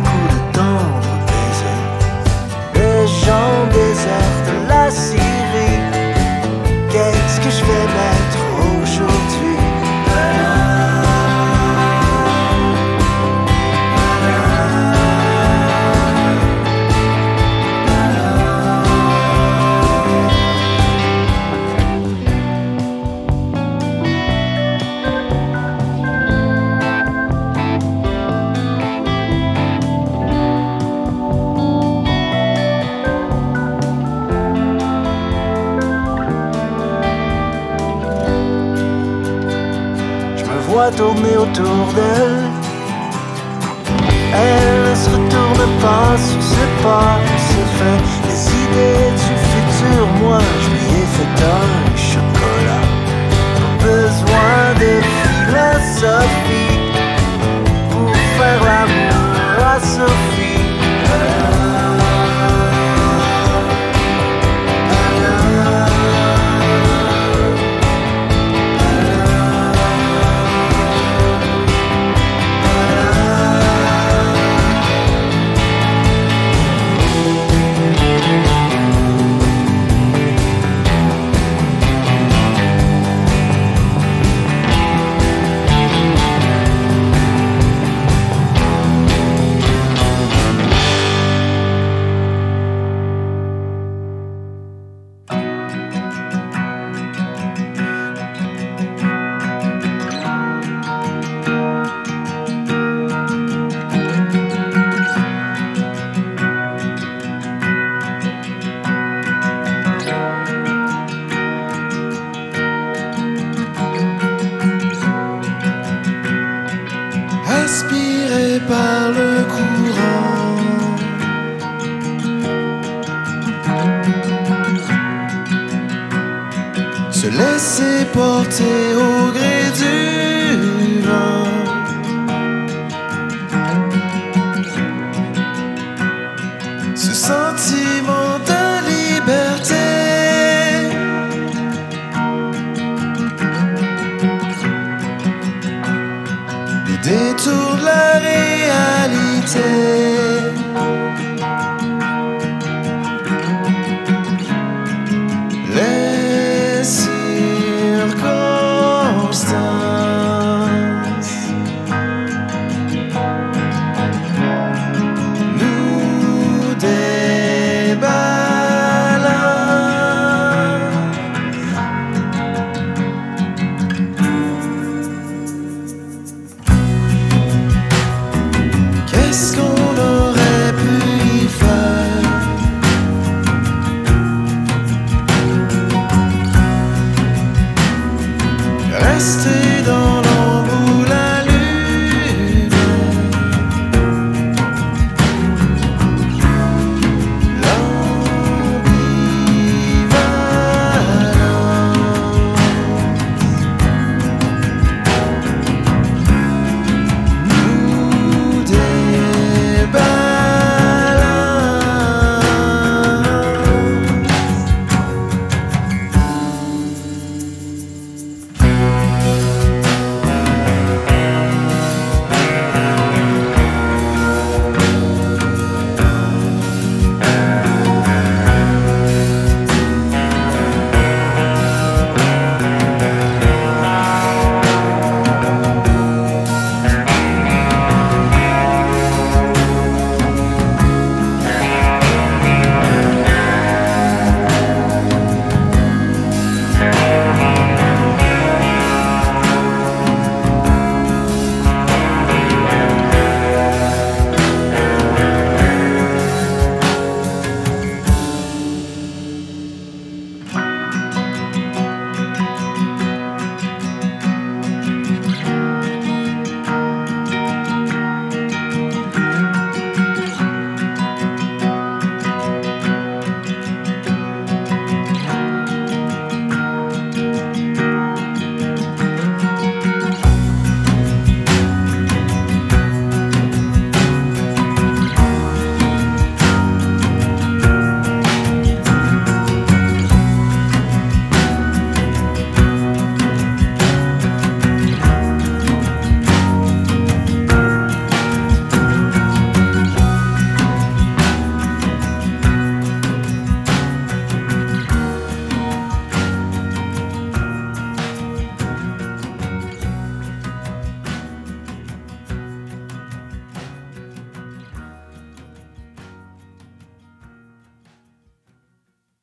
à coups de